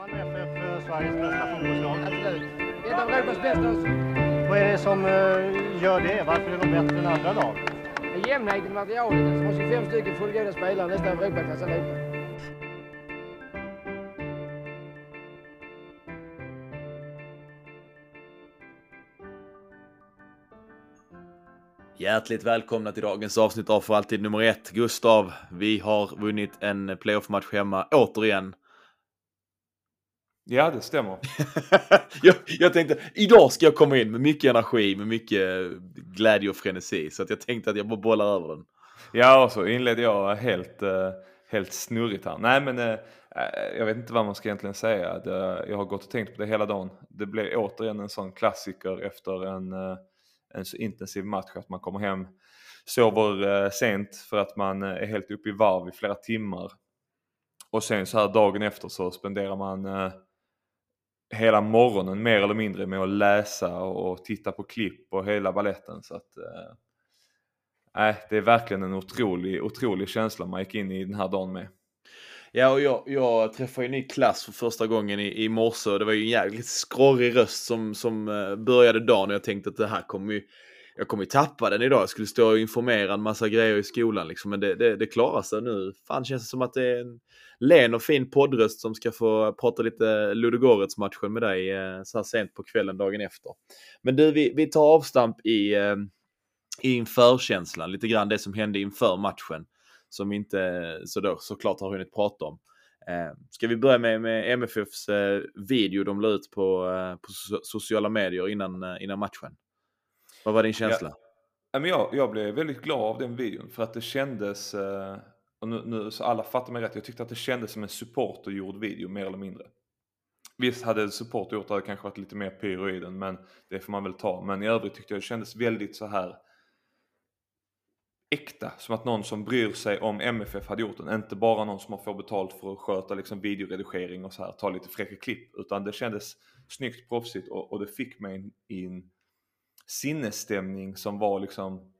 Malmö FF Sveriges bästa fotbollslag? Absolut. Ett av Europas bästa. Vad är det som eh, gör det? Varför är de bättre än andra lag? Jämnheten i materialet. De har 25 stycken fullgoda spelare, nästan Europaklass allihopa. Hjärtligt välkomna till dagens avsnitt av För alltid nummer ett. Gustav, vi har vunnit en playoff-match hemma återigen. Ja, det stämmer. jag, jag tänkte, idag ska jag komma in med mycket energi, med mycket glädje och frenesi. Så att jag tänkte att jag bara bollar över den. Ja, och så inledde jag helt, eh, helt snurrigt här. Nej, men eh, jag vet inte vad man ska egentligen säga. Det, jag har gått och tänkt på det hela dagen. Det blev återigen en sån klassiker efter en, eh, en så intensiv match att man kommer hem, sover sent för att man är helt uppe i varv i flera timmar. Och sen så här dagen efter så spenderar man hela morgonen mer eller mindre med att läsa och titta på klipp och hela balletten. Så att, eh, det är verkligen en otrolig, otrolig känsla man gick in i den här dagen med. Ja, och jag, jag träffade en ny klass för första gången i, i morse och det var ju en jävligt skorrig röst som, som eh, började dagen och jag tänkte att det här kommer ju, jag kommer ju tappa den idag. Jag skulle stå och informera en massa grejer i skolan liksom, men det, det, det klarar sig nu. Fan känns det som att det är en len och fin poddröst som ska få prata lite Ludogorets-matchen med dig eh, så här sent på kvällen dagen efter. Men du, vi, vi tar avstamp i, eh, i införkänslan, lite grann det som hände inför matchen. Som vi inte eh, så då, såklart har hunnit prata om. Eh, ska vi börja med, med MFFs eh, video de la ut på, på sociala medier innan, innan matchen? Vad var din känsla? Ja. Men jag, jag blev väldigt glad av den videon för att det kändes och nu, nu, så alla fattar mig rätt, jag tyckte att det kändes som en supportergjord video mer eller mindre. Visst hade supporter gjort det hade kanske varit lite mer pyro i den, men det får man väl ta. Men i övrigt tyckte jag det kändes väldigt så här äkta, som att någon som bryr sig om MFF hade gjort den. Inte bara någon som har fått betalt för att sköta liksom videoredigering och så här, ta lite fräcka klipp. Utan det kändes snyggt, proffsigt och, och det fick mig i en sinnesstämning som var liksom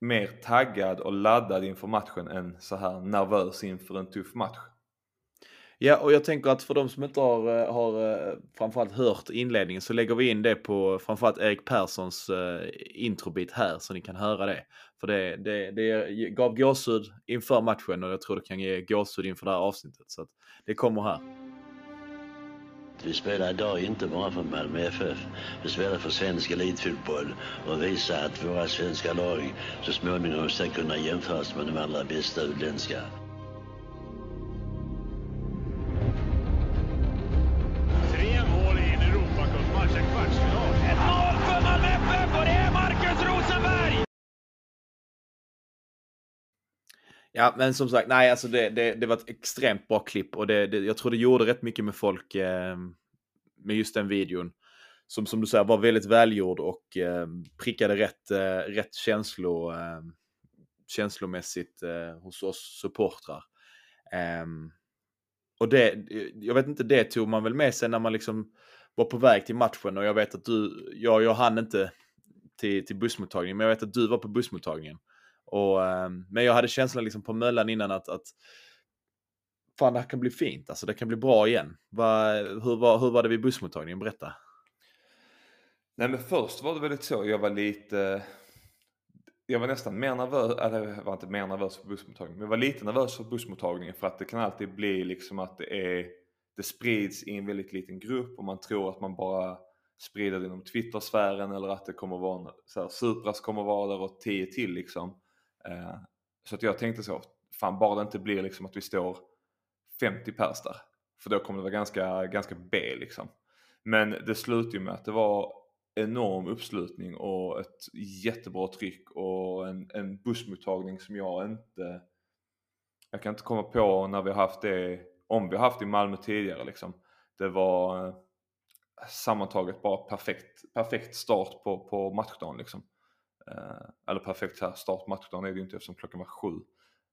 mer taggad och laddad inför matchen än så här nervös inför en tuff match. Ja, och jag tänker att för de som inte har, eh, har eh, framförallt hört inledningen så lägger vi in det på framförallt Erik Perssons uh, introbit här så ni kan höra det. För det, det, det gav gåshud inför matchen och jag tror det kan ge gåshud inför det här avsnittet. Så det kommer här. Vi spelar idag inte bara för Malmö FF. Vi spelar för svensk elitfotboll och visar att våra svenska lag så småningom ska kunna jämföras med de allra bästa utländska. Ja, men som sagt, nej, alltså det, det, det var ett extremt bra klipp och det, det, jag tror det gjorde rätt mycket med folk eh, med just den videon. Som, som du säger var väldigt välgjord och eh, prickade rätt, eh, rätt känslo, eh, känslomässigt eh, hos oss supportrar. Ehm, och det, jag vet inte, det tog man väl med sig när man liksom var på väg till matchen och jag vet att du, jag, jag hann inte till, till bussmottagningen, men jag vet att du var på bussmottagningen. Och, ehm, men jag hade känslan liksom på Möllan innan att, att fan det här kan bli fint, alltså det kan bli bra igen. Va, hur, var, hur var det vid bussmottagningen? Berätta. Nej men först var det väldigt så, jag var lite jag var nästan mer nervös, äh, eller jag var inte mer nervös för bussmottagningen, men jag var lite nervös för bussmottagningen för att det kan alltid bli liksom att det är det sprids i en väldigt liten grupp och man tror att man bara sprider det inom Twitter-sfären eller att det kommer vara så här, Supras kommer vara där och tio till liksom. Eh, så att jag tänkte så, fan bara det inte blir liksom att vi står 50 pers där. För då kommer det vara ganska, ganska B liksom. Men det slutade ju med att det var enorm uppslutning och ett jättebra tryck och en, en bussmottagning som jag inte... Jag kan inte komma på när vi har haft det, om vi har haft det i Malmö tidigare liksom. Det var eh, sammantaget bara perfekt, perfekt start på, på matchdagen liksom. Eh, eller perfekt här start matchdagen är det ju inte eftersom klockan var sju.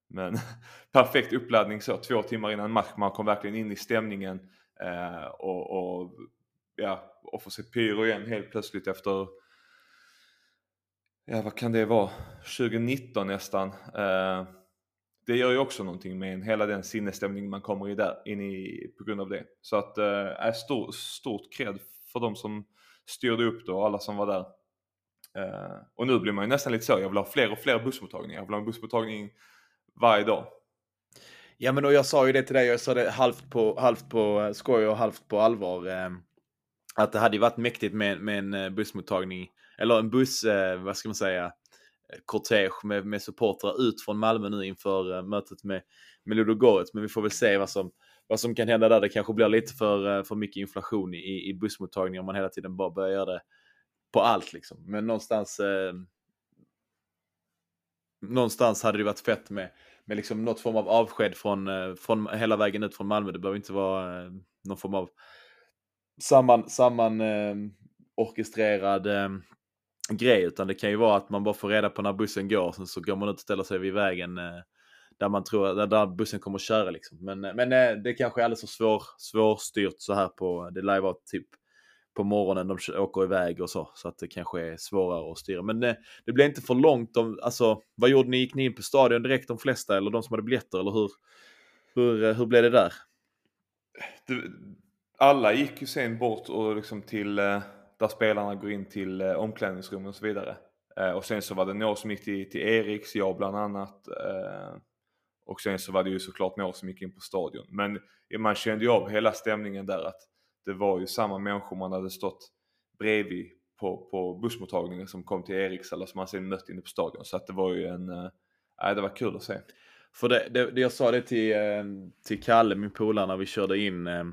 Men perfekt uppladdning så två timmar innan match. Man kom verkligen in i stämningen eh, och, och, ja, och får se pyro igen helt plötsligt efter Ja vad kan det vara? 2019 nästan. Eh, det gör ju också någonting med en, hela den sinnesstämning man kommer i där, in i på grund av det. Så att, eh, stor, stort cred för de som styrde upp det och alla som var där. Uh, och nu blir man ju nästan lite så, jag vill ha fler och fler bussmottagningar. Jag vill ha en bussmottagning varje dag. Ja men och jag sa ju det till dig, jag sa det halvt på, halvt på eh, skoj och halvt på allvar. Eh, att det hade ju varit mäktigt med, med en eh, bussmottagning, eller en buss, eh, vad ska man säga, kortege med, med supportrar ut från Malmö nu inför mötet med, med Ludogorets. Men vi får väl se vad som, vad som kan hända där. Det kanske blir lite för, för mycket inflation i, i bussmottagningen om man hela tiden bara börjar göra det på allt liksom. Men någonstans eh, någonstans hade det varit fett med, med liksom något form av avsked från, eh, från hela vägen ut från Malmö. Det behöver inte vara eh, någon form av samman, samman eh, orkestrerad grej, utan det kan ju vara att man bara får reda på när bussen går, sen så går man ut och ställer sig vid vägen eh, där man tror, där, där bussen kommer att köra liksom. Men, eh, men eh, det kanske är alldeles för svår, svårstyrt så här på, det lär vara typ på morgonen de åker iväg och så, så att det kanske är svårare att styra. Men det, det blev inte för långt De, alltså vad gjorde ni? Gick ni in på stadion direkt de flesta eller de som hade biljetter eller hur, hur, eh, hur blev det där? Du, alla gick ju sen bort och liksom till eh, där spelarna går in till omklädningsrummen och så vidare. Och sen så var det några som gick till, till Eriks, jag bland annat. Och sen så var det ju såklart några som gick in på stadion. Men man kände ju av hela stämningen där att det var ju samma människor man hade stått bredvid på, på bussmottagningen som kom till Eriks eller som man sen mött inne på stadion. Så att det var ju en, äh, det var kul att se. För det, det, det jag sa det till, eh, till Kalle, min polare, när vi körde in eh,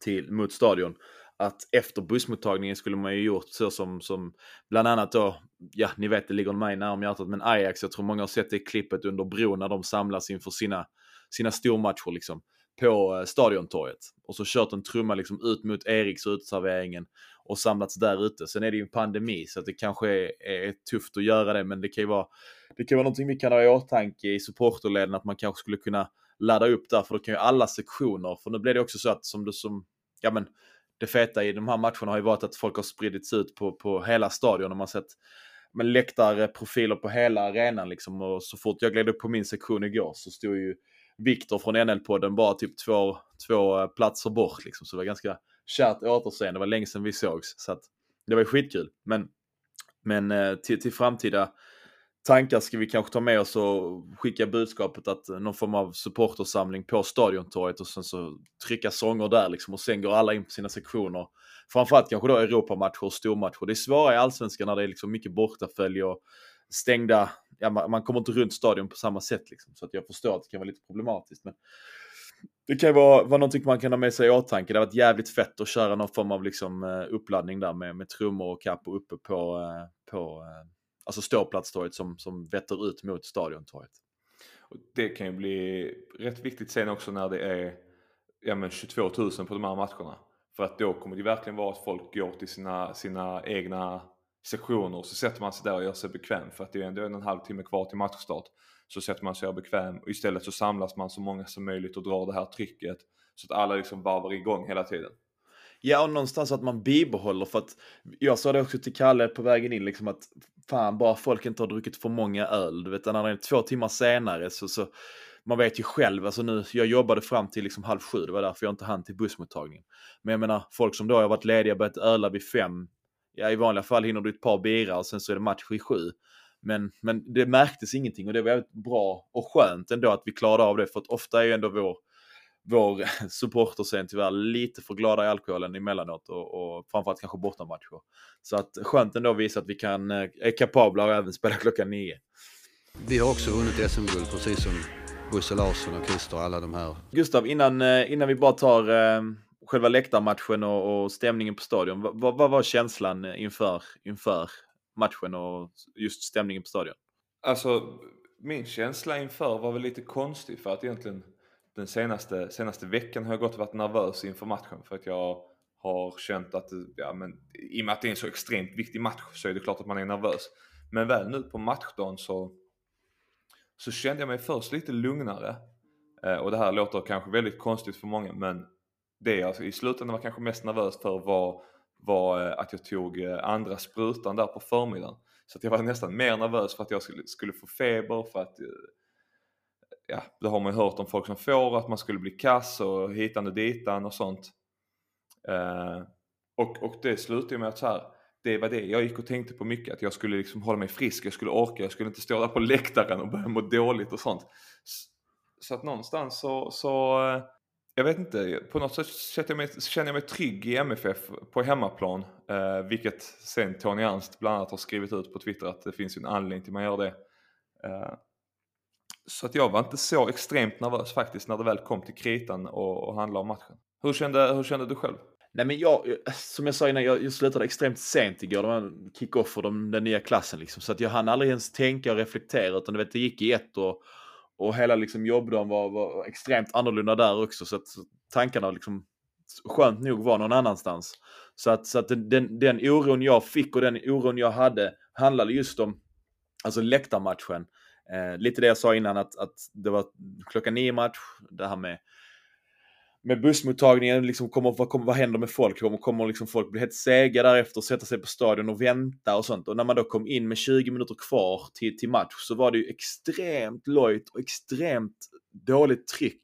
till, mot stadion att efter bussmottagningen skulle man ju gjort så som, som bland annat då, ja ni vet det ligger mig nära om hjärtat, men Ajax, jag tror många har sett det klippet under bron när de samlas inför sina, sina stormatcher liksom på eh, Stadiontorget. Och så kört en trumma liksom ut mot Eriks uteserveringen och samlats där ute. Sen är det ju en pandemi så att det kanske är, är, tufft att göra det, men det kan ju vara, det kan vara någonting vi kan ha i åtanke i supporterleden att man kanske skulle kunna ladda upp där, för då kan ju alla sektioner, för nu blir det också så att som du som, ja men det feta i de här matcherna har ju varit att folk har spridits ut på, på hela stadion. Och man har sett men läktarprofiler på hela arenan liksom. Och så fort jag gled upp på min sektion igår så stod ju Viktor från NL-podden bara typ två, två eh, platser bort liksom. Så det var ganska kärt återseende. Det var länge sedan vi sågs. Så att det var skitkul. Men, men eh, till, till framtida tankar ska vi kanske ta med oss och skicka budskapet att eh, någon form av supportersamling på Stadiontorget och sen så trycka sånger där liksom och sen går alla in på sina sektioner. Framförallt kanske då Europamatcher och stormatcher. Det är svårare i Allsvenskan när det är liksom mycket bortafölj och stängda, ja man, kommer inte runt stadion på samma sätt liksom. Så att jag förstår att det kan vara lite problematiskt. Men det kan ju vara, vara någonting man kan ha med sig i åtanke. Det har varit jävligt fett att köra någon form av liksom eh, uppladdning där med, med trummor och capo uppe på, eh, på eh, alltså ståplatstorget som, som vetter ut mot stadiontorget. Det kan ju bli rätt viktigt sen också när det är ja, men 22 000 på de här matcherna. För att då kommer det verkligen vara att folk går till sina, sina egna sektioner och så sätter man sig där och gör sig bekväm för att det är ändå en, en halvtimme kvar till matchstart. Så sätter man sig och bekväm och istället så samlas man så många som möjligt och drar det här trycket så att alla liksom varvar igång hela tiden. Ja, och någonstans att man bibehåller för att jag sa det också till Kalle på vägen in liksom att fan bara folk inte har druckit för många öl. Du vet när det är två timmar senare så, så man vet ju själv, alltså nu, jag jobbade fram till liksom halv sju, det var därför jag inte hann till bussmottagningen. Men jag menar, folk som då har varit lediga börjat öla vid fem, ja i vanliga fall hinner du ett par bira och sen så är det match vid sju. Men, men det märktes ingenting och det var väldigt bra och skönt ändå att vi klarade av det för att ofta är ju ändå vår vår supporterscen tyvärr lite för glada i alkoholen emellanåt och, och framförallt kanske bortamatcher. Så att skönt ändå att visa att vi kan, eh, är kapabla och även spela klockan nio. Vi har också vunnit SM-guld precis som Bosse Larsson och Christer och alla de här. Gustav, innan, eh, innan vi bara tar eh, själva läktarmatchen och, och stämningen på stadion. Vad, vad var känslan inför, inför matchen och just stämningen på stadion? Alltså, min känsla inför var väl lite konstig för att egentligen den senaste, senaste veckan har jag gått och varit nervös inför matchen för att jag har känt att, ja men i och med att det är en så extremt viktig match så är det klart att man är nervös. Men väl nu på matchdagen så, så kände jag mig först lite lugnare. Eh, och det här låter kanske väldigt konstigt för många men det jag alltså, i slutändan var kanske mest nervös för var, var eh, att jag tog eh, andra sprutan där på förmiddagen. Så att jag var nästan mer nervös för att jag skulle, skulle få feber, för att eh, ja, det har man ju hört om folk som får, att man skulle bli kass och hitan och ditan och sånt. Eh, och, och det slutade med att så här, det var det jag gick och tänkte på mycket, att jag skulle liksom hålla mig frisk, jag skulle orka, jag skulle inte stå där på läktaren och börja må dåligt och sånt. Så att någonstans så, så jag vet inte, på något sätt känner jag mig, känner jag mig trygg i MFF på hemmaplan. Eh, vilket sen Tony Ernst bland annat har skrivit ut på Twitter att det finns en anledning till att man gör det. Eh, så att jag var inte så extremt nervös faktiskt när det väl kom till kritan och, och handlade om matchen. Hur kände, hur kände du själv? Nej men jag, som jag sa innan, jag, jag slutade extremt sent igår. Det var en kick-off för de, den nya klassen liksom. Så att jag hann aldrig ens tänka och reflektera utan du vet, det gick i ett och, och hela liksom jobbdagen var, var extremt annorlunda där också. Så att tankarna liksom skönt nog var någon annanstans. Så att, så att den, den, oron jag fick och den oron jag hade handlade just om alltså läktarmatchen. Eh, lite det jag sa innan att, att det var klockan nio match, det här med med bussmottagningen, liksom kommer, vad, kommer, vad händer med folk? Kommer, kommer liksom folk bli helt sega därefter, sätta sig på stadion och vänta och sånt? Och när man då kom in med 20 minuter kvar till, till match så var det ju extremt lojt och extremt dåligt tryck.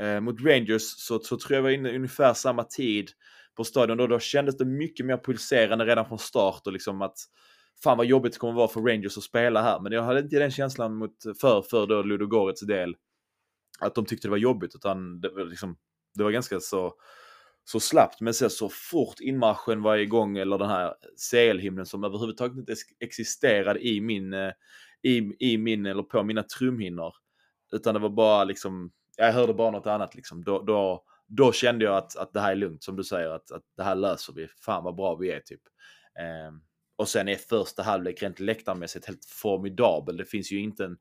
Eh, mot Rangers så, så tror jag var inne ungefär samma tid på stadion. Då, då kändes det mycket mer pulserande redan från start och liksom att fan vad jobbigt det kommer vara för Rangers att spela här. Men jag hade inte den känslan mot, för, för då Ludogorets del att de tyckte det var jobbigt utan det liksom det var ganska så, så slappt. Men sen så fort inmarschen var igång eller den här CL-himlen som överhuvudtaget inte existerade i min, eh, i, i min eller på mina trumhinnor. Utan det var bara liksom, jag hörde bara något annat liksom. Då, då, då kände jag att, att det här är lugnt som du säger, att, att det här löser vi. Fan vad bra vi är typ. Eh, och sen är första halvlek rent läktarmässigt helt formidabel. Det finns ju inte en,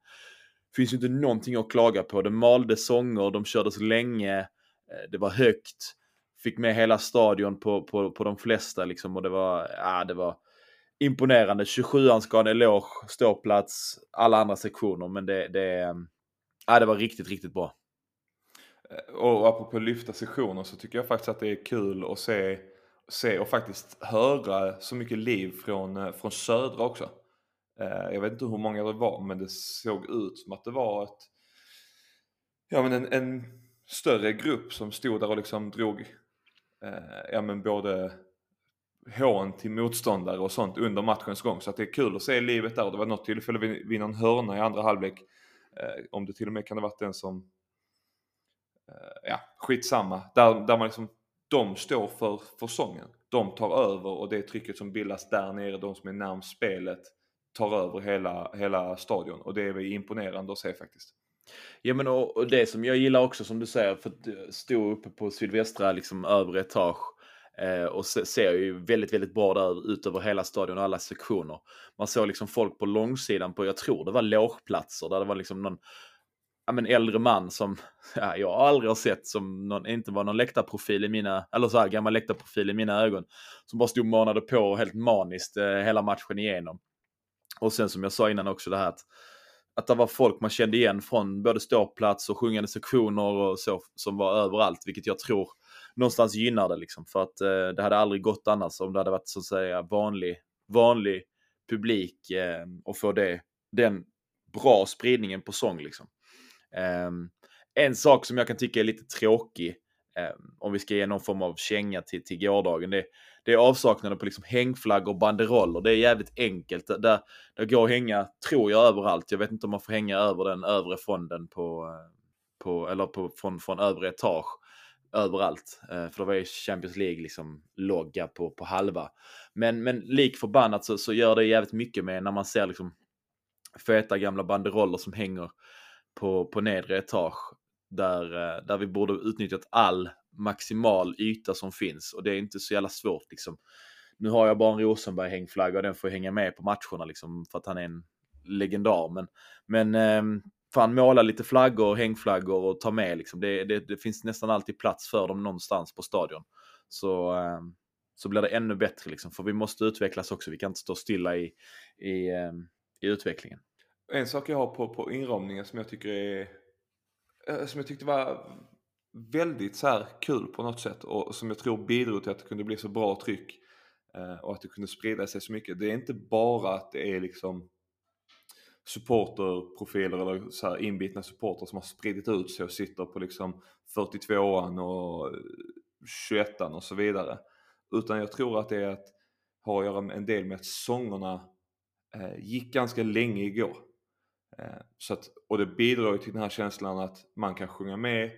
finns ju inte någonting att klaga på. De malde sånger, de kördes länge. Eh, det var högt, fick med hela stadion på, på, på de flesta liksom och det var, ja, det var imponerande. 27an ska ha en eloge, ståplats, alla andra sektioner, men det, det, ja, det var riktigt, riktigt bra. Eh, och apropå lyfta sektioner så tycker jag faktiskt att det är kul att se, se och faktiskt höra så mycket liv från, eh, från södra också. Jag vet inte hur många det var men det såg ut som att det var ett, ja men en, en större grupp som stod där och liksom drog eh, ja, men både hån till motståndare och sånt under matchens gång. Så att det är kul att se livet där. Det var något tillfälle vi vinner en hörna i andra halvlek. Eh, om det till och med kan ha varit den som, eh, ja skitsamma. Där, där man liksom, de står för, för sången. De tar över och det trycket som bildas där nere, de som är närmst spelet, tar över hela, hela stadion. Och det är imponerande att se faktiskt. Ja men och, och, det som jag gillar också som du säger, för att eh, stå uppe på sydvästra liksom övre etage eh, och se, ser ju väldigt, väldigt bra där ut över hela stadion och alla sektioner. Man såg liksom folk på långsidan på, jag tror det var lågplatser där det var liksom någon ja, men äldre man som ja, jag aldrig har sett som någon, inte var någon läktarprofil i mina, eller så här gammal läktarprofil i mina ögon. Som bara stod och manade på helt maniskt eh, hela matchen igenom. Och sen som jag sa innan också det här att att det var folk man kände igen från både ståplats och sjungande sektioner och så som var överallt, vilket jag tror någonstans gynnar det liksom. För att eh, det hade aldrig gått annars om det hade varit så att säga vanlig, vanlig publik eh, och få det, den bra spridningen på sång liksom. Eh, en sak som jag kan tycka är lite tråkig, eh, om vi ska ge någon form av känga till, till gårdagen, det, det är avsaknaden på liksom hängflaggor och banderoller. Det är jävligt enkelt. Där, där går att hänga, tror jag, överallt. Jag vet inte om man får hänga över den övre fonden på, eh, på eller på, från, från övre etage överallt. Eh, för det var ju Champions League liksom logga på, på halva. Men, men lik förbannat så, så gör det jävligt mycket med när man ser liksom feta gamla banderoller som hänger på, på nedre etage. Där, eh, där vi borde utnyttjat all maximal yta som finns och det är inte så jävla svårt liksom. Nu har jag bara en Rosenberg hängflagga och den får hänga med på matcherna liksom för att han är en legendar. Men, men eh, fan måla lite flaggor, hängflaggor och ta med liksom. Det, det, det, finns nästan alltid plats för dem någonstans på stadion. Så, eh, så blir det ännu bättre liksom. För vi måste utvecklas också. Vi kan inte stå stilla i, i, eh, i utvecklingen. En sak jag har på, på inramningen som jag tycker är eh, som jag tyckte var väldigt så här kul på något sätt och som jag tror bidrog till att det kunde bli så bra tryck eh, och att det kunde sprida sig så mycket. Det är inte bara att det är liksom supporterprofiler eller så här inbitna supporter som har spridit ut sig och sitter på liksom 42an och 21an och så vidare. Utan jag tror att det är att har att göra en del med att sångerna eh, gick ganska länge igår. Eh, så att, och det bidrar ju till den här känslan att man kan sjunga med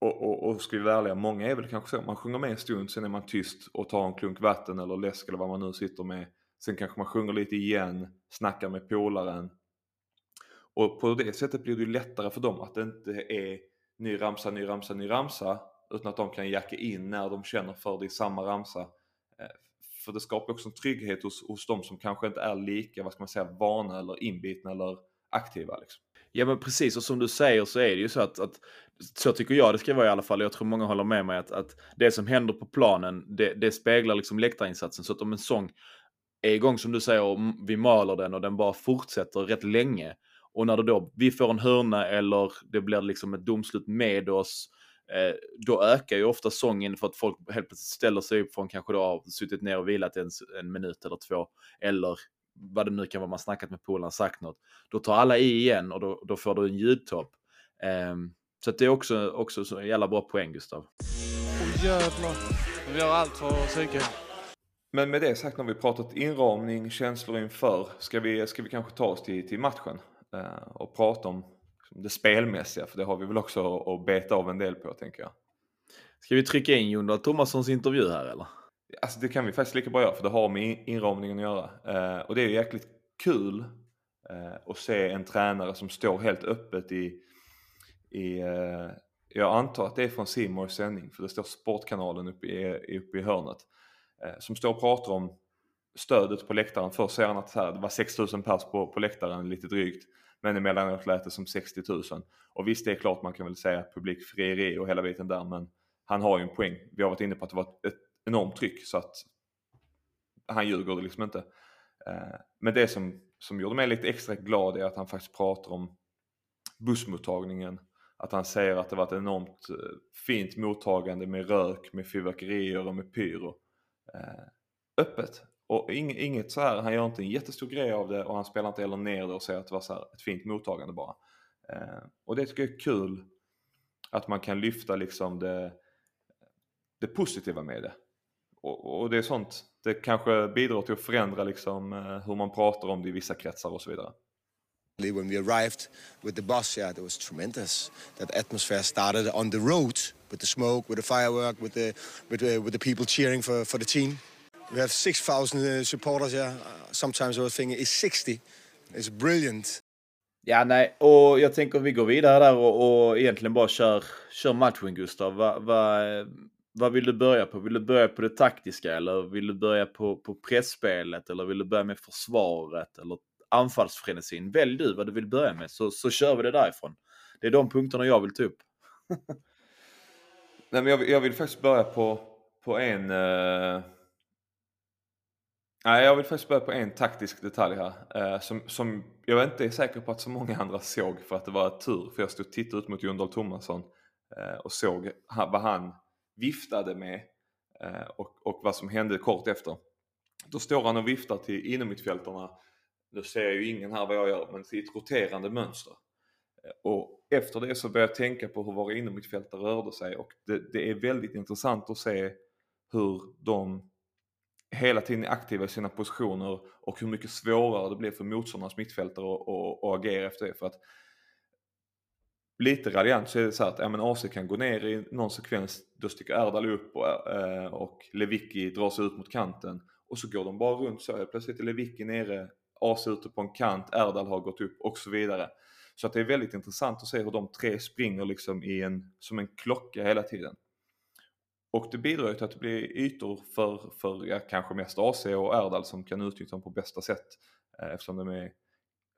och, och, och ska vi vara ärliga, många är väl kanske så, man sjunger med en stund, sen är man tyst och tar en klunk vatten eller läsk eller vad man nu sitter med. Sen kanske man sjunger lite igen, snackar med polaren. Och på det sättet blir det ju lättare för dem att det inte är ny ramsa, ny ramsa, ny ramsa. Utan att de kan jacka in när de känner för det i samma ramsa. Eh, för det skapar också en trygghet hos, hos de som kanske inte är lika, vad ska man säga, vana eller inbitna eller aktiva. Liksom. Ja men precis, och som du säger så är det ju så att, att så tycker jag det ska vara i alla fall. Jag tror många håller med mig att, att det som händer på planen, det, det speglar liksom läktarinsatsen. Så att om en sång är igång som du säger och vi maler den och den bara fortsätter rätt länge. Och när det då, vi får en hörna eller det blir liksom ett domslut med oss, eh, då ökar ju ofta sången för att folk helt plötsligt ställer sig upp från kanske då har suttit ner och vilat en, en minut eller två. Eller vad det nu kan vara, man snackat med polaren, sagt något. Då tar alla i igen och då, då får du en ljudtopp. Um, så det är också, också så jävla bra poäng Gustav. Åh jävlar. Vi gör allt för psyke. Men med det sagt, när vi pratat inramning, känslor inför, ska vi, ska vi kanske ta oss till, till matchen uh, och prata om det spelmässiga, för det har vi väl också att beta av en del på, tänker jag. Ska vi trycka in Jon Dahl Tomassons intervju här eller? Alltså det kan vi faktiskt lika bra göra för det har med inramningen att göra. Eh, och det är jäkligt kul eh, att se en tränare som står helt öppet i, i eh, jag antar att det är från Simors sändning för det står Sportkanalen uppe i, uppe i hörnet. Eh, som står och pratar om stödet på läktaren. Först säger han att här, det var 6000 pers på, på läktaren lite drygt. Men emellanåt lät det som 60 000. Och visst det är klart man kan väl säga publikfrieri och hela biten där men han har ju en poäng. Vi har varit inne på att det var ett enormt tryck så att han ljuger liksom inte. Eh, men det som, som gjorde mig lite extra glad är att han faktiskt pratar om bussmottagningen. Att han säger att det var ett enormt eh, fint mottagande med rök, med fyrverkerier och med pyro. Eh, öppet. Och inget så här, han gör inte en jättestor grej av det och han spelar inte heller ner det och säger att det var så här ett fint mottagande bara. Och det tycker jag är kul att man kan lyfta liksom det, det positiva med det och, och, det är sånt, det kanske bidrar till att förändra liksom, eh, hur man pratar om det i vissa kretsar och så vidare. When we arrived with the bus, yeah, it was tremendous. That atmosphere started on the road with the smoke, with the firework, with the with the, with the people cheering for, for the team. We have 6,000 uh, supporters. Yeah, sometimes I was thinking, is 60? It's brilliant. Ja, nej, och jag tänker vi går vidare där och, och egentligen bara kör, kör matchen Gustav. Va, va, vad vill du börja på? Vill du börja på det taktiska eller vill du börja på, på pressspelet eller vill du börja med försvaret eller anfallsfrenesin? Välj du vad du vill börja med så, så kör vi det därifrån. Det är de punkterna jag vill ta upp. Nej, men jag, jag, vill faktiskt börja på, på en... Uh... Nej, jag vill faktiskt börja på en taktisk detalj här. Uh, som, som jag inte är säker på att så många andra såg för att det var tur. För jag stod och tittade ut mot Jon Dahl Tomasson uh, och såg vad han viftade med eh, och, och vad som hände kort efter. Då står han och viftar till innermittfältarna. Nu ser jag ju ingen här vad jag gör, men till ett roterande mönster. Eh, och efter det så börjar jag tänka på hur våra innermittfältare rörde sig och det, det, är väldigt intressant att se hur de hela tiden är aktiva i sina positioner och hur mycket svårare det blir för motståndarnas mittfältare att agera efter det. För att lite raljant så är det så här att ja, men AC kan gå ner i någon sekvens, då sticker Erdal upp och, eh, och Lewicki drar sig ut mot kanten och så går de bara runt så. Plötsligt är Lewicki nere, AC ute på en kant, Erdal har gått upp och så vidare. Så att det är väldigt intressant att se hur de tre springer liksom i en, som en klocka hela tiden. Och det bidrar ju till att det blir ytor för, för ja, kanske mest AC och Erdal som kan utnyttja dem på bästa sätt. Eh, eftersom de är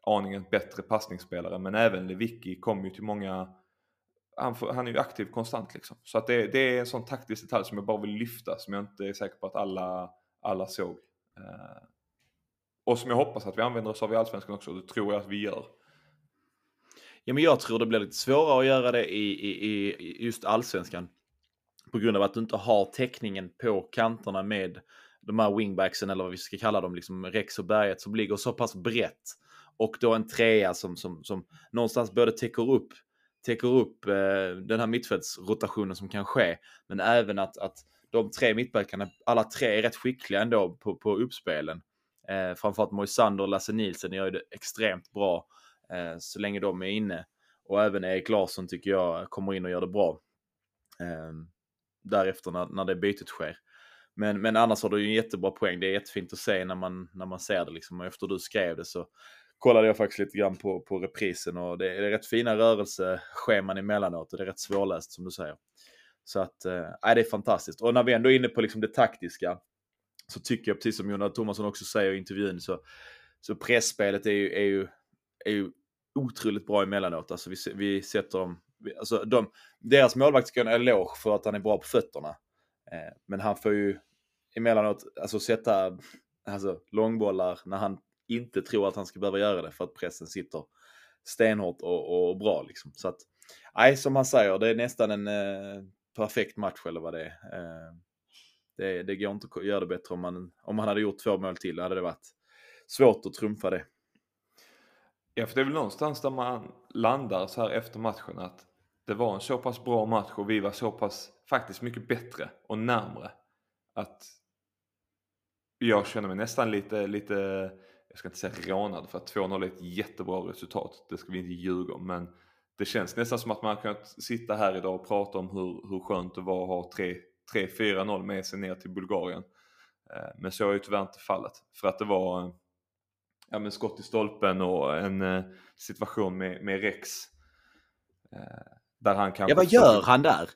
aningen bättre passningsspelare. Men även Lewicki kommer ju till många han, får, han är ju aktiv konstant liksom. Så att det, det, är en sån taktisk detalj som jag bara vill lyfta som jag inte är säker på att alla, alla såg. Eh, och som jag hoppas att vi använder oss av i Allsvenskan också. Det tror jag att vi gör. Ja, men jag tror det blir lite svårare att göra det i, i, i just Allsvenskan. På grund av att du inte har täckningen på kanterna med de här wingbacksen eller vad vi ska kalla dem, liksom Rex och Berget som ligger så pass brett och då en trea som, som, som någonstans både täcker upp, täcker upp eh, den här mittfältsrotationen som kan ske, men även att, att de tre mittbackarna, alla tre är rätt skickliga ändå på, på uppspelen. Eh, framförallt Moisander och Lasse Nilsen gör det extremt bra eh, så länge de är inne. Och även Erik Larsson tycker jag kommer in och gör det bra. Eh, därefter när, när det bytet sker. Men, men annars har du ju en jättebra poäng. Det är jättefint att se när man, när man ser det. Liksom. Och efter du skrev det så kollade jag faktiskt lite grann på, på reprisen och det är, det är rätt fina rörelsescheman emellanåt och det är rätt svårläst som du säger. Så att, äh, det är fantastiskt. Och när vi ändå är inne på liksom det taktiska så tycker jag, precis som Jonas Thomasson också säger i intervjun, så, så pressspelet är ju, är, ju, är ju otroligt bra emellanåt. Alltså vi, vi sätter dem, alltså de, deras målvakt ska ha en eloge för att han är bra på fötterna. Eh, men han får ju emellanåt alltså, sätta alltså, långbollar när han inte tror att han ska behöva göra det för att pressen sitter stenhårt och, och bra. Liksom. Så att, nej, som han säger, det är nästan en eh, perfekt match eller vad det är. Eh, det, det går inte att göra det bättre om man, om man hade gjort två mål till. Då hade det varit svårt att trumfa det. Ja, för det är väl någonstans där man landar så här efter matchen att det var en så pass bra match och vi var så pass faktiskt mycket bättre och närmre att jag känner mig nästan lite, lite jag ska inte säga rånad för att 2-0 är ett jättebra resultat. Det ska vi inte ljuga om men det känns nästan som att man kan sitta här idag och prata om hur, hur skönt det var att ha 3-4-0 med sig ner till Bulgarien. Eh, men så är ju tyvärr inte fallet för att det var ja, men skott i stolpen och en eh, situation med, med Rex. Eh, där han kanske... Ja, vad gör han där?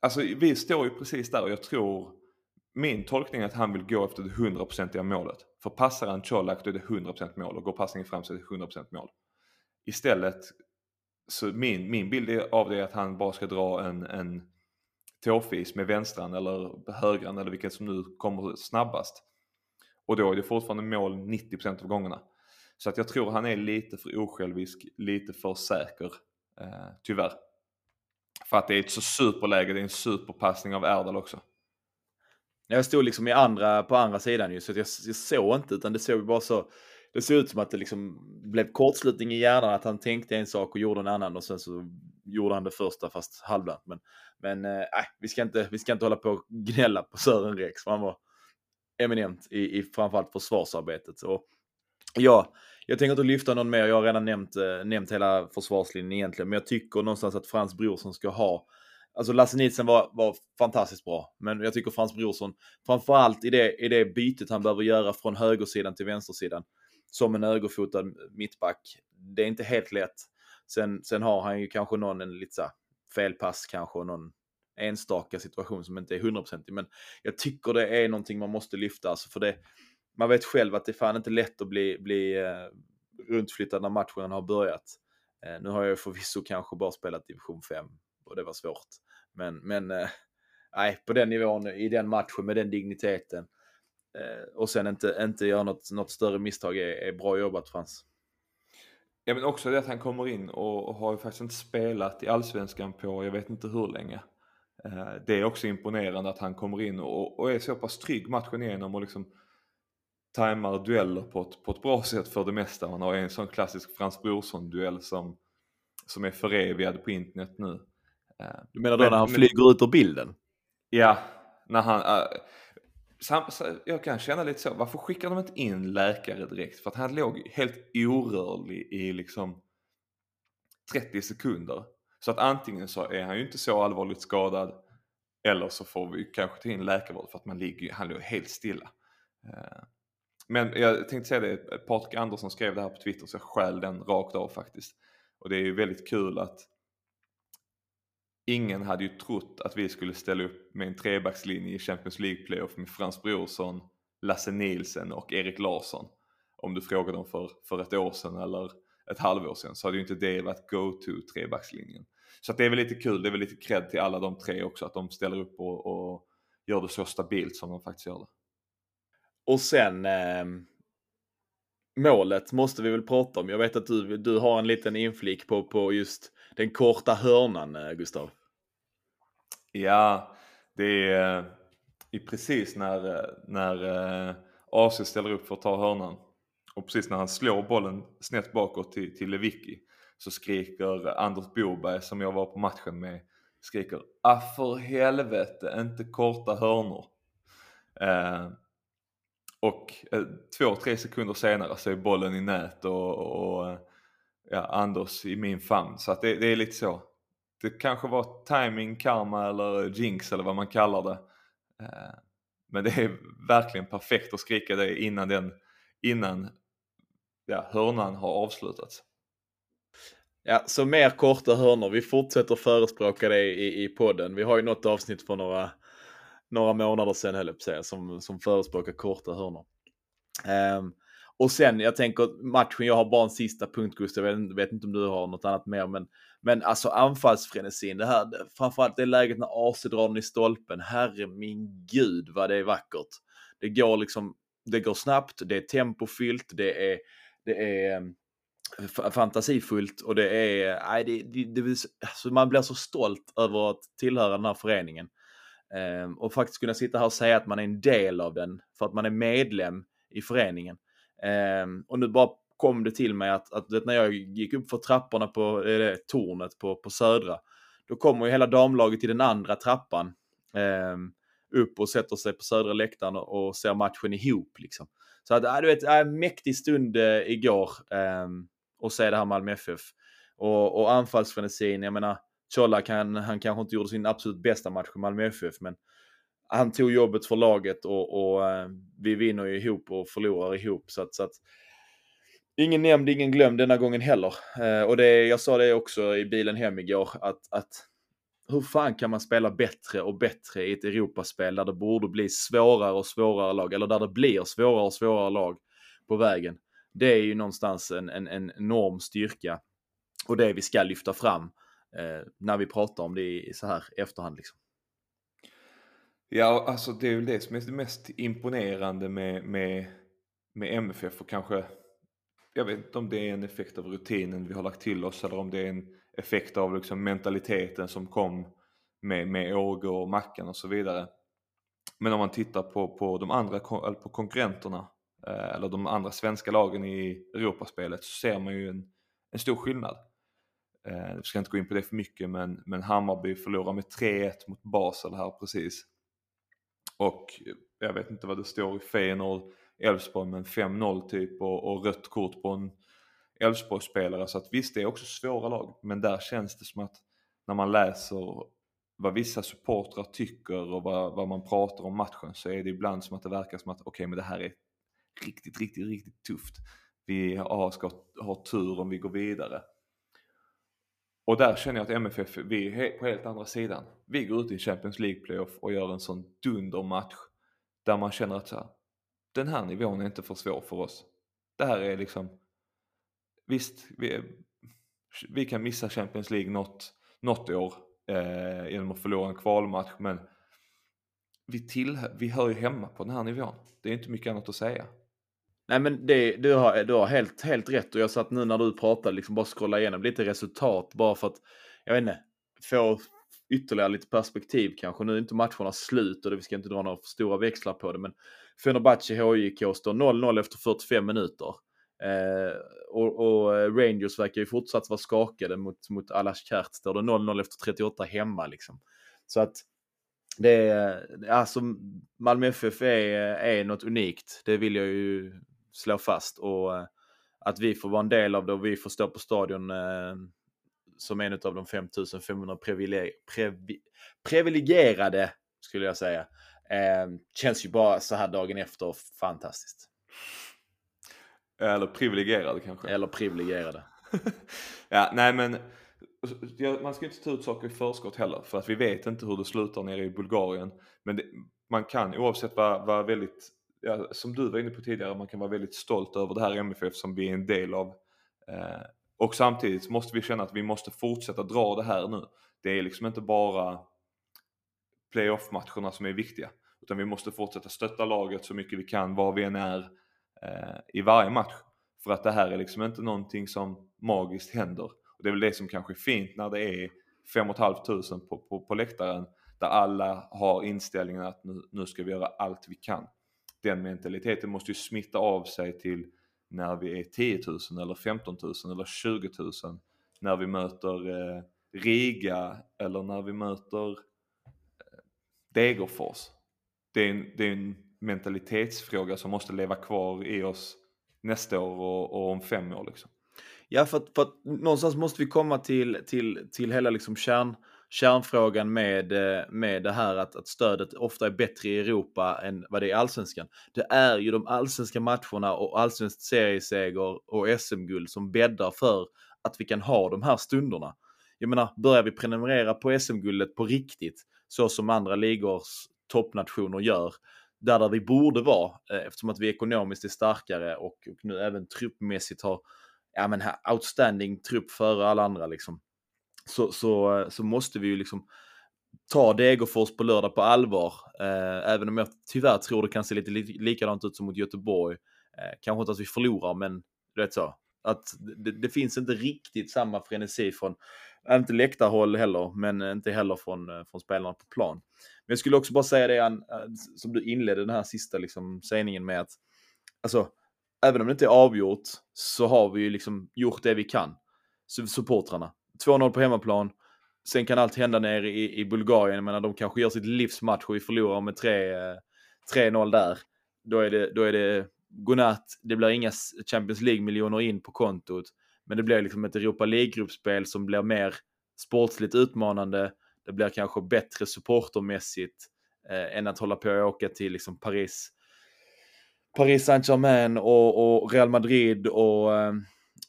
Alltså vi står ju precis där och jag tror min tolkning är att han vill gå efter det 100% målet. För passar han Colak då är det 100% mål och går passningen fram så är det 100% mål. Istället, så min, min bild av det är att han bara ska dra en, en tåfis med vänstran eller högran eller vilket som nu kommer snabbast. Och då är det fortfarande mål 90% av gångerna. Så att jag tror han är lite för osjälvisk, lite för säker. Eh, tyvärr. För att det är ett så superläge, det är en superpassning av Erdal också. Jag stod liksom i andra, på andra sidan ju, så jag, jag såg inte, utan det såg bara så, det såg ut som att det liksom blev kortslutning i hjärnan, att han tänkte en sak och gjorde en annan och sen så gjorde han det första fast halvdant. Men, men äh, vi, ska inte, vi ska inte hålla på och gnälla på Sören Rex, för han var eminent i, i framförallt försvarsarbetet. Så, ja, jag tänker inte lyfta någon mer, jag har redan nämnt, äh, nämnt hela försvarslinjen egentligen, men jag tycker någonstans att Frans Brorsson ska ha Alltså Lasse Nilsson var, var fantastiskt bra, men jag tycker Frans Brorsson, framförallt i det, i det bytet han behöver göra från högersidan till vänstersidan, som en ögerfotad mittback. Det är inte helt lätt. Sen, sen har han ju kanske någon en lite så felpass kanske och någon enstaka situation som inte är hundraprocentig. Men jag tycker det är någonting man måste lyfta. Alltså för det, man vet själv att det är fan inte lätt att bli, bli eh, runtflyttad när matchen har börjat. Eh, nu har jag förvisso kanske bara spelat division 5 och det var svårt. Men, men eh, nej, på den nivån, i den matchen med den digniteten eh, och sen inte, inte göra något, något större misstag är, är bra jobbat Frans. Ja men också det att han kommer in och, och har ju faktiskt inte spelat i Allsvenskan på jag vet inte hur länge. Eh, det är också imponerande att han kommer in och, och är så pass trygg matchen igenom och liksom tajmar dueller på ett, på ett bra sätt för det mesta. Man har en sån klassisk Frans Brorsson-duell som, som är förevigad på internet nu. Eh, du menar då men, när han flyger ut ur bilden? Ja, när han... Äh, sam, jag kan känna lite så, varför skickar de inte in läkare direkt? För att han låg helt orörlig i liksom 30 sekunder. Så att antingen så är han ju inte så allvarligt skadad eller så får vi kanske ta in läkarvård för att man ligger, han låg helt stilla. Eh, men jag tänkte säga det, Patrik Andersson skrev det här på Twitter så jag skäl den rakt av faktiskt. Och det är ju väldigt kul att ingen hade ju trott att vi skulle ställa upp med en trebackslinje i Champions League playoff med Frans Brorsson, Lasse Nielsen och Erik Larsson. Om du frågade dem för, för ett år sedan eller ett halvår sedan så hade ju inte det varit go-to trebackslinjen. Så att det är väl lite kul, det är väl lite cred till alla de tre också att de ställer upp och, och gör det så stabilt som de faktiskt gör det. Och sen eh, målet måste vi väl prata om. Jag vet att du, du har en liten inflik på, på just den korta hörnan, eh, Gustav. Ja, det är eh, precis när, eh, när eh, AC ställer upp för att ta hörnan Och precis när han slår bollen snett bakåt till, till Lewicki så skriker Anders Boberg som jag var på matchen med, skriker ah för helvete, inte korta hörnor. Eh, och eh, två, tre sekunder senare så är bollen i nät och, och ja, Anders i min famn. Så att det, det, är lite så. Det kanske var timing, karma eller jinx eller vad man kallar det. Eh, men det är verkligen perfekt att skrika det innan den, innan ja, hörnan har avslutats. Ja, så mer korta hörnor. Vi fortsätter förespråka det i, i podden. Vi har ju något avsnitt för några, några månader sedan, höll jag säga, som, som förespråkar korta hörnor. Um, och sen, jag tänker matchen, jag har bara en sista punkt Gustav, jag vet, inte om du har något annat mer, men, men alltså anfallsfrenesin, det här, framförallt det läget när AC drar den i stolpen, herre min gud vad det är vackert. Det går liksom, det går snabbt, det är tempofyllt, det är, det är ehm, fantasifullt och det är, nej, det, det, det, alltså man blir så stolt över att tillhöra den här föreningen. Ehm, och faktiskt kunna sitta här och säga att man är en del av den för att man är medlem i föreningen. Eh, och nu bara kom det till mig att, att när jag gick upp för trapporna på det, tornet på, på Södra, då kommer ju hela damlaget till den andra trappan eh, upp och sätter sig på södra läktaren och, och ser matchen ihop. Liksom. Så att, äh, du vet, äh, mäktig stund äh, igår. Ähm, och se det här Malmö FF. Och, och anfallsfrenesin, jag menar, Colak kan, han kanske inte gjorde sin absolut bästa match i Malmö FF, men han tog jobbet för laget och, och eh, vi vinner ju ihop och förlorar ihop. Så att, så att ingen nämnd, ingen glömd denna gången heller. Eh, och det, jag sa det också i bilen hem igår, att, att hur fan kan man spela bättre och bättre i ett Europaspel där det borde bli svårare och svårare lag, eller där det blir svårare och svårare lag på vägen det är ju någonstans en, en, en enorm styrka och det vi ska lyfta fram eh, när vi pratar om det i så här efterhand. Liksom. Ja, alltså det är väl det som är det mest imponerande med, med, med MFF och kanske, jag vet inte om det är en effekt av rutinen vi har lagt till oss eller om det är en effekt av liksom mentaliteten som kom med, med Åge och Mackan och så vidare. Men om man tittar på, på de andra på konkurrenterna eh, eller de andra svenska lagen i Europaspelet så ser man ju en, en stor skillnad. Eh, jag ska inte gå in på det för mycket men, men Hammarby förlorar med 3-1 mot Basel här precis. Och eh, jag vet inte vad det står i Feyenoord, Elfsborg men 5-0 typ och, och rött kort på en Elfsborgsspelare. Så att visst det är också svåra lag men där känns det som att när man läser vad vissa supportrar tycker och vad, vad man pratar om matchen så är det ibland som att det verkar som att okej okay, men det här är riktigt, riktigt, riktigt tufft. Vi ska ha tur om vi går vidare. Och där känner jag att MFF, vi är på helt andra sidan. Vi går ut i Champions League playoff och gör en sån dundermatch där man känner att så här, den här nivån är inte för svår för oss. Det här är liksom, visst, vi, vi kan missa Champions League något, något år eh, genom att förlora en kvalmatch men vi, till, vi hör ju hemma på den här nivån. Det är inte mycket annat att säga. Nej men det, du har, du har helt, helt rätt och jag satt nu när du pratade liksom bara scrolla igenom lite resultat bara för att, jag vet inte, få ytterligare lite perspektiv kanske. Nu är inte matcherna slut och vi ska inte dra några stora växlar på det men Fenerbahce HJK står 0-0 efter 45 minuter. Eh, och, och, eh, Rangers verkar ju fortsatt vara skakade mot, mot Alas Kert. Står det 0-0 efter 38 hemma liksom. Så att det är, alltså Malmö FF är, eh, är något unikt. Det vill jag ju slå fast och eh, att vi får vara en del av det och vi får stå på stadion eh, som en av de 5500 privileg privi privilegierade skulle jag säga. Eh, känns ju bara så här dagen efter fantastiskt. Eller privilegierade kanske. Eller privilegierade. ja, nej men man ska inte ta ut saker i förskott heller för att vi vet inte hur det slutar nere i Bulgarien. Men det, man kan oavsett vara, vara väldigt ja, som du var inne på tidigare, man kan vara väldigt stolt över det här MFF som vi är en del av. Eh, och samtidigt måste vi känna att vi måste fortsätta dra det här nu. Det är liksom inte bara playoff-matcherna som är viktiga. Utan vi måste fortsätta stötta laget så mycket vi kan var vi än är eh, i varje match. För att det här är liksom inte någonting som magiskt händer. Och det är väl det som kanske är fint när det är 5 500 på, på, på läktaren. Där alla har inställningen att nu, nu ska vi göra allt vi kan den mentaliteten måste ju smitta av sig till, när vi är 10 000 eller 15 000 eller 20 000. När vi möter eh, Riga eller när vi möter eh, Degerfors. Det är, en, det är en mentalitetsfråga som måste leva kvar i oss nästa år och, och om fem år. Liksom. Ja, för att, för att någonstans måste vi komma till, till, till hela liksom kärn, kärnfrågan med, eh, med det här att, att stödet ofta är bättre i Europa än vad det är i allsvenskan. Det är ju de allsvenska matcherna och allsvensk serieseger och SM-guld som bäddar för att vi kan ha de här stunderna. Jag menar, börjar vi prenumerera på SM-guldet på riktigt, så som andra ligors toppnationer gör, där, där vi borde vara, eh, eftersom att vi ekonomiskt är starkare och, och nu även truppmässigt har ja, men outstanding trupp före alla andra liksom. Så, så, så måste vi ju liksom ta Degerfors på lördag på allvar. Eh, även om jag tyvärr tror det kan se lite likadant ut som mot Göteborg. Eh, kanske inte att vi förlorar, men du vet så. Att det, det finns inte riktigt samma frenesi från, inte läktarhåll heller, men inte heller från, eh, från spelarna på plan. Men jag skulle också bara säga det, Ann, eh, som du inledde den här sista liksom, sägningen med att, alltså, även om det inte är avgjort så har vi ju liksom gjort det vi kan. Supportrarna. 2-0 på hemmaplan. Sen kan allt hända nere i, i Bulgarien. Jag menar, de kanske gör sitt livsmatch och vi förlorar med 3-0 eh, där. Då är det, då är det godnatt. Det blir inga Champions League-miljoner in på kontot. Men det blir liksom ett Europa League-gruppspel som blir mer sportsligt utmanande. Det blir kanske bättre supportermässigt eh, än att hålla på och åka till liksom Paris Paris Saint-Germain och, och, Real Madrid och, eh,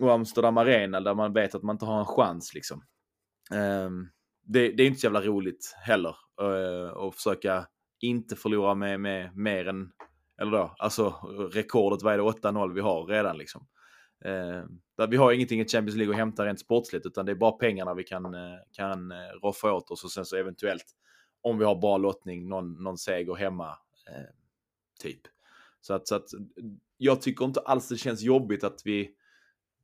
och, Amsterdam Arena där man vet att man inte har en chans liksom. Ehm, det, det, är inte så jävla roligt heller eh, att försöka inte förlora med, med mer än, eller då, alltså rekordet, vad är det, 8-0 vi har redan liksom. Ehm, där vi har ingenting i Champions League att hämta rent sportsligt utan det är bara pengarna vi kan, eh, kan eh, roffa åt oss och sen så eventuellt om vi har bra lottning, någon, någon seger hemma, typ. Så att, så att jag tycker inte alls det känns jobbigt att vi,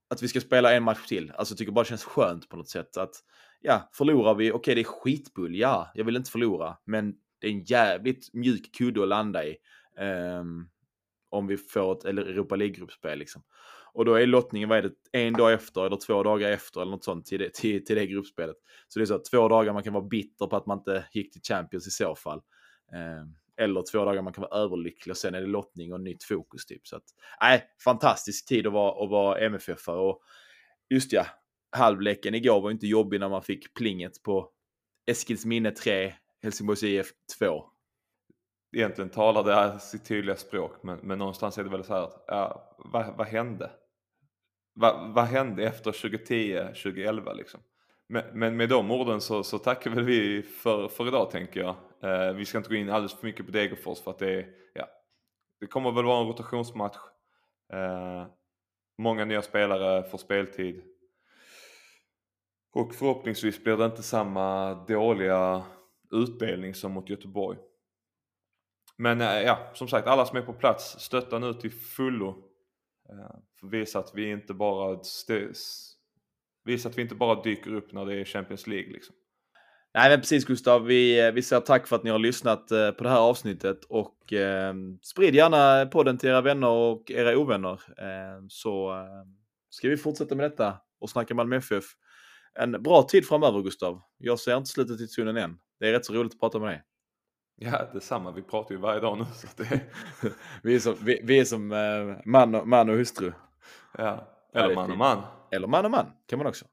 att vi ska spela en match till. Alltså jag tycker bara det känns skönt på något sätt. Att ja, förlorar vi, okej okay, det är skitbull, ja, jag vill inte förlora. Men det är en jävligt mjuk kudde att landa i. Um, om vi får ett Europa League-gruppspel liksom. Och då är lottningen, vad är det, en dag efter eller två dagar efter eller något sånt till det, till, till det gruppspelet. Så det är så att två dagar man kan vara bitter på att man inte gick till Champions i så fall. Um, eller två dagar man kan vara överlycklig och sen är det lottning och nytt fokus typ. Så att, nej, fantastisk tid att vara, att vara MFF och just ja, halvleken igår var inte jobbig när man fick plinget på Eskils minne 3, Helsingborgs IF 2. Egentligen talar det här sitt tydliga språk, men, men någonstans är det väl så här att, ja, vad, vad hände? Va, vad hände efter 2010, 2011 liksom? Men, men med de orden så, så tackar väl vi för, för idag tänker jag. Eh, vi ska inte gå in alldeles för mycket på Degerfors för att det, ja, det kommer väl vara en rotationsmatch. Eh, många nya spelare får speltid. Och förhoppningsvis blir det inte samma dåliga utdelning som mot Göteborg. Men eh, ja, som sagt, alla som är på plats, stötta nu till fullo. Eh, för att visa att vi inte bara visa att vi inte bara dyker upp när det är Champions League liksom. Nej men precis Gustav, vi, eh, vi säger tack för att ni har lyssnat eh, på det här avsnittet och eh, sprid gärna podden till era vänner och era ovänner. Eh, så eh, ska vi fortsätta med detta och snacka Malmö FF. En bra tid framöver Gustav. Jag ser inte slutet i tunneln än. Det är rätt så roligt att prata med dig. Ja, detsamma. Vi pratar ju varje dag nu. Så det... vi är som, vi, vi är som eh, man, och, man och hustru. Ja, eller man och man. Eller man och man kan man också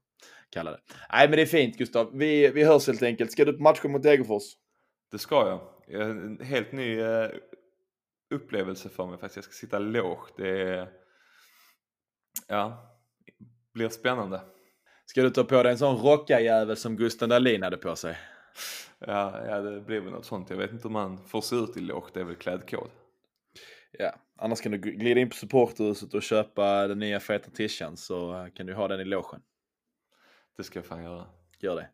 kalla det. Nej, men det är fint Gustav. Vi, vi hörs helt enkelt. Ska du på matchen mot Degerfors? Det ska jag. En helt ny uh, upplevelse för mig faktiskt. Jag ska sitta lågt. Det är... Ja, blir spännande. Ska du ta på dig en sån rockarjävel som Gustav Dahlin hade på sig? Ja, ja, det blir väl något sånt. Jag vet inte om man får se ut i lågt. Det är väl klädkod. Ja, annars kan du glida in på supporthuset och köpa den nya feta tishan så kan du ha den i logen. Det ska jag fan göra. Gör det.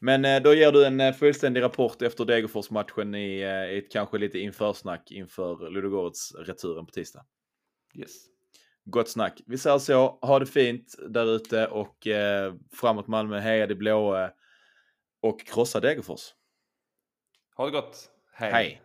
Men eh, då ger du en eh, fullständig rapport efter Degerfors-matchen i, eh, i ett kanske lite införsnack inför Ludogorets-returen på tisdag. Yes. Gott snack. Vi säger så. Ha det fint där ute och eh, framåt Malmö. Heja det blåa och krossa Degerfors. Ha det gott. Hej. Hej.